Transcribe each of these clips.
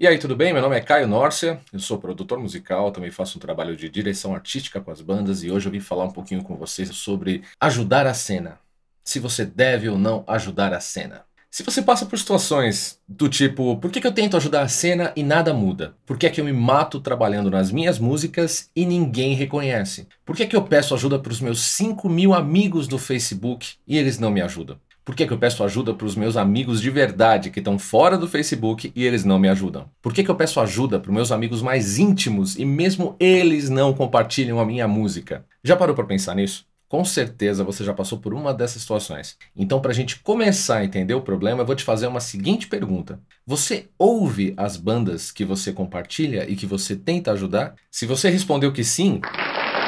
E aí, tudo bem? Meu nome é Caio Nórcia, eu sou produtor musical, também faço um trabalho de direção artística com as bandas e hoje eu vim falar um pouquinho com vocês sobre ajudar a cena. Se você deve ou não ajudar a cena. Se você passa por situações do tipo, por que, que eu tento ajudar a cena e nada muda? Por que, é que eu me mato trabalhando nas minhas músicas e ninguém reconhece? Por que, que eu peço ajuda para os meus 5 mil amigos do Facebook e eles não me ajudam? Por que, que eu peço ajuda para os meus amigos de verdade que estão fora do Facebook e eles não me ajudam? Por que, que eu peço ajuda para os meus amigos mais íntimos e mesmo eles não compartilham a minha música? Já parou para pensar nisso? Com certeza você já passou por uma dessas situações. Então, para a gente começar a entender o problema, eu vou te fazer uma seguinte pergunta: Você ouve as bandas que você compartilha e que você tenta ajudar? Se você respondeu que sim,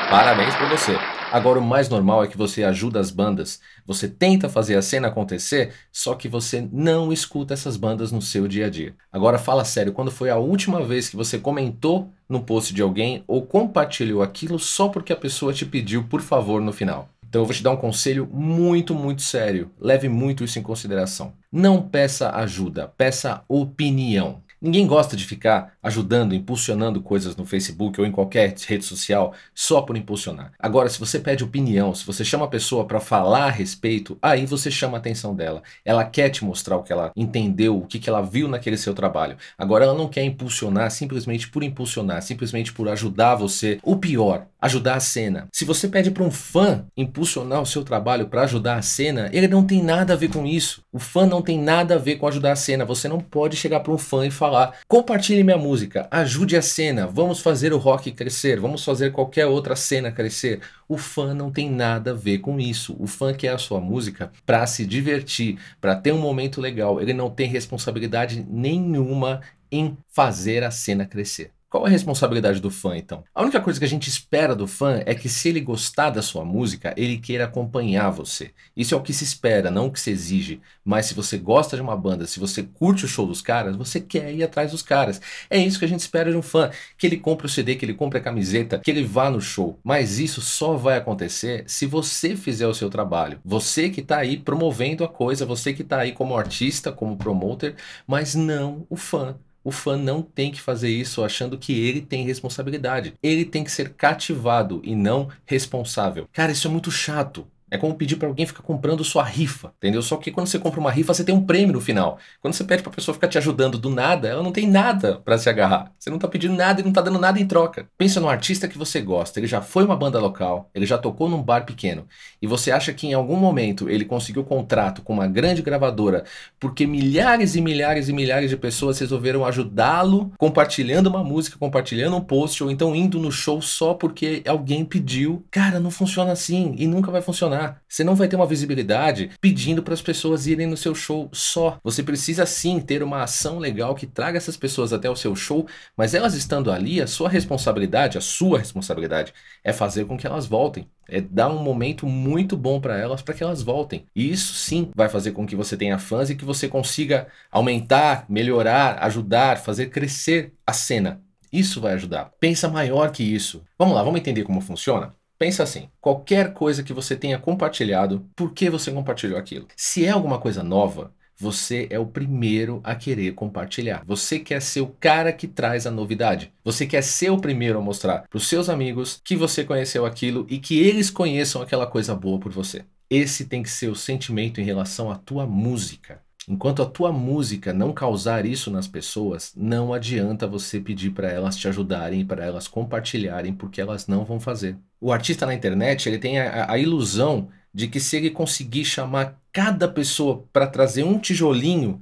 parabéns para você. Agora, o mais normal é que você ajuda as bandas, você tenta fazer a cena acontecer, só que você não escuta essas bandas no seu dia a dia. Agora, fala sério, quando foi a última vez que você comentou no post de alguém ou compartilhou aquilo só porque a pessoa te pediu por favor no final? Então eu vou te dar um conselho muito, muito sério. Leve muito isso em consideração. Não peça ajuda, peça opinião. Ninguém gosta de ficar ajudando, impulsionando coisas no Facebook ou em qualquer rede social só por impulsionar. Agora, se você pede opinião, se você chama a pessoa para falar a respeito, aí você chama a atenção dela. Ela quer te mostrar o que ela entendeu, o que, que ela viu naquele seu trabalho. Agora, ela não quer impulsionar simplesmente por impulsionar, simplesmente por ajudar você. O pior, ajudar a cena. Se você pede para um fã impulsionar o seu trabalho para ajudar a cena, ele não tem nada a ver com isso. O fã não tem nada a ver com ajudar a cena. Você não pode chegar para um fã e falar: compartilhe minha música, ajude a cena, vamos fazer o rock crescer, vamos fazer qualquer outra cena crescer. O fã não tem nada a ver com isso. O fã quer a sua música para se divertir, para ter um momento legal. Ele não tem responsabilidade nenhuma em fazer a cena crescer. Qual a responsabilidade do fã, então? A única coisa que a gente espera do fã é que, se ele gostar da sua música, ele queira acompanhar você. Isso é o que se espera, não o que se exige. Mas se você gosta de uma banda, se você curte o show dos caras, você quer ir atrás dos caras. É isso que a gente espera de um fã: que ele compre o CD, que ele compre a camiseta, que ele vá no show. Mas isso só vai acontecer se você fizer o seu trabalho. Você que está aí promovendo a coisa, você que está aí como artista, como promoter, mas não o fã. O fã não tem que fazer isso achando que ele tem responsabilidade. Ele tem que ser cativado e não responsável. Cara, isso é muito chato. É como pedir para alguém ficar comprando sua rifa, entendeu? Só que quando você compra uma rifa, você tem um prêmio no final. Quando você pede para pessoa ficar te ajudando do nada, ela não tem nada para se agarrar. Você não tá pedindo nada e não tá dando nada em troca. Pensa no artista que você gosta, ele já foi uma banda local, ele já tocou num bar pequeno, e você acha que em algum momento ele conseguiu contrato com uma grande gravadora porque milhares e milhares e milhares de pessoas resolveram ajudá-lo compartilhando uma música, compartilhando um post ou então indo no show só porque alguém pediu. Cara, não funciona assim e nunca vai funcionar Você não vai ter uma visibilidade pedindo para as pessoas irem no seu show só. Você precisa sim ter uma ação legal que traga essas pessoas até o seu show, mas elas estando ali, a sua responsabilidade, a sua responsabilidade é fazer com que elas voltem. É dar um momento muito bom para elas para que elas voltem. E isso sim vai fazer com que você tenha fãs e que você consiga aumentar, melhorar, ajudar, fazer crescer a cena. Isso vai ajudar. Pensa maior que isso. Vamos lá, vamos entender como funciona? Pensa assim: qualquer coisa que você tenha compartilhado, por que você compartilhou aquilo? Se é alguma coisa nova, você é o primeiro a querer compartilhar. Você quer ser o cara que traz a novidade. Você quer ser o primeiro a mostrar para os seus amigos que você conheceu aquilo e que eles conheçam aquela coisa boa por você. Esse tem que ser o sentimento em relação à tua música. Enquanto a tua música não causar isso nas pessoas, não adianta você pedir para elas te ajudarem, para elas compartilharem, porque elas não vão fazer. O artista na internet ele tem a, a ilusão de que se ele conseguir chamar cada pessoa para trazer um tijolinho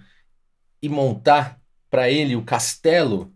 e montar para ele o castelo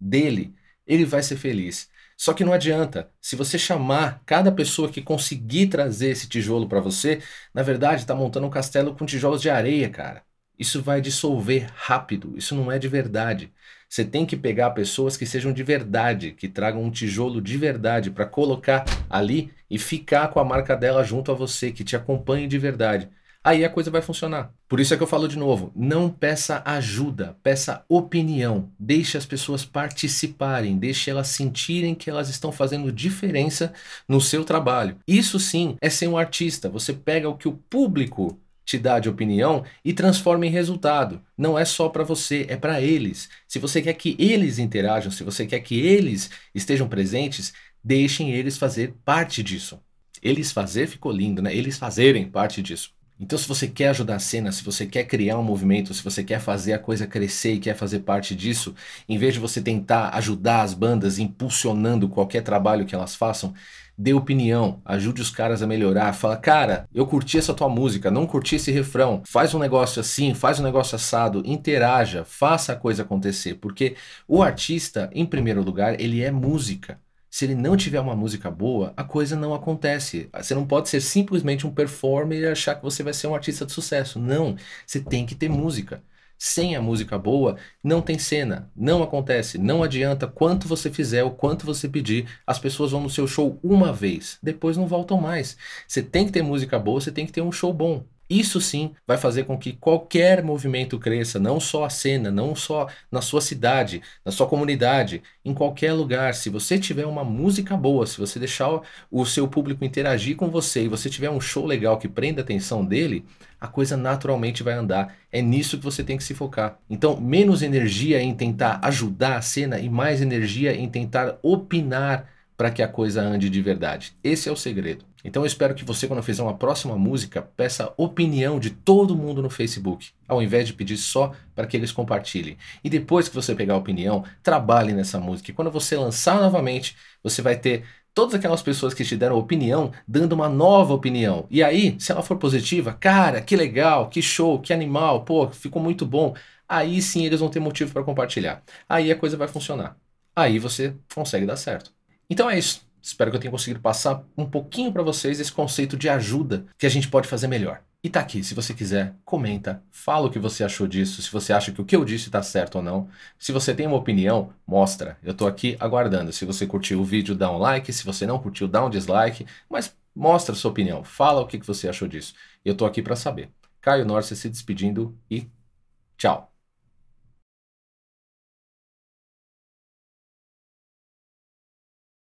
dele, ele vai ser feliz. Só que não adianta. Se você chamar cada pessoa que conseguir trazer esse tijolo para você, na verdade está montando um castelo com tijolos de areia, cara. Isso vai dissolver rápido, isso não é de verdade. Você tem que pegar pessoas que sejam de verdade, que tragam um tijolo de verdade para colocar ali e ficar com a marca dela junto a você, que te acompanhe de verdade. Aí a coisa vai funcionar. Por isso é que eu falo de novo: não peça ajuda, peça opinião. Deixe as pessoas participarem, deixe elas sentirem que elas estão fazendo diferença no seu trabalho. Isso sim é ser um artista. Você pega o que o público te dá de opinião e transforma em resultado. Não é só para você, é para eles. Se você quer que eles interajam, se você quer que eles estejam presentes, deixem eles fazer parte disso. Eles fazer ficou lindo, né? Eles fazerem parte disso. Então, se você quer ajudar a cena, se você quer criar um movimento, se você quer fazer a coisa crescer e quer fazer parte disso, em vez de você tentar ajudar as bandas impulsionando qualquer trabalho que elas façam, dê opinião, ajude os caras a melhorar. Fala, cara, eu curti essa tua música, não curti esse refrão. Faz um negócio assim, faz um negócio assado, interaja, faça a coisa acontecer. Porque o artista, em primeiro lugar, ele é música. Se ele não tiver uma música boa, a coisa não acontece. Você não pode ser simplesmente um performer e achar que você vai ser um artista de sucesso. Não, você tem que ter música. Sem a música boa, não tem cena, não acontece, não adianta quanto você fizer, o quanto você pedir, as pessoas vão no seu show uma vez, depois não voltam mais. Você tem que ter música boa, você tem que ter um show bom. Isso sim vai fazer com que qualquer movimento cresça, não só a cena, não só na sua cidade, na sua comunidade, em qualquer lugar. Se você tiver uma música boa, se você deixar o seu público interagir com você e você tiver um show legal que prenda a atenção dele, a coisa naturalmente vai andar. É nisso que você tem que se focar. Então, menos energia em tentar ajudar a cena e mais energia em tentar opinar para que a coisa ande de verdade. Esse é o segredo. Então eu espero que você, quando fizer uma próxima música, peça opinião de todo mundo no Facebook, ao invés de pedir só para que eles compartilhem. E depois que você pegar a opinião, trabalhe nessa música. E quando você lançar novamente, você vai ter todas aquelas pessoas que te deram opinião dando uma nova opinião. E aí, se ela for positiva, cara, que legal, que show, que animal, pô, ficou muito bom. Aí sim eles vão ter motivo para compartilhar. Aí a coisa vai funcionar. Aí você consegue dar certo. Então é isso. Espero que eu tenha conseguido passar um pouquinho para vocês esse conceito de ajuda que a gente pode fazer melhor. E tá aqui, se você quiser, comenta, fala o que você achou disso, se você acha que o que eu disse está certo ou não. Se você tem uma opinião, mostra. Eu tô aqui aguardando. Se você curtiu o vídeo, dá um like, se você não curtiu, dá um dislike, mas mostra sua opinião, fala o que você achou disso. Eu tô aqui para saber. Caio Norcia se despedindo e tchau.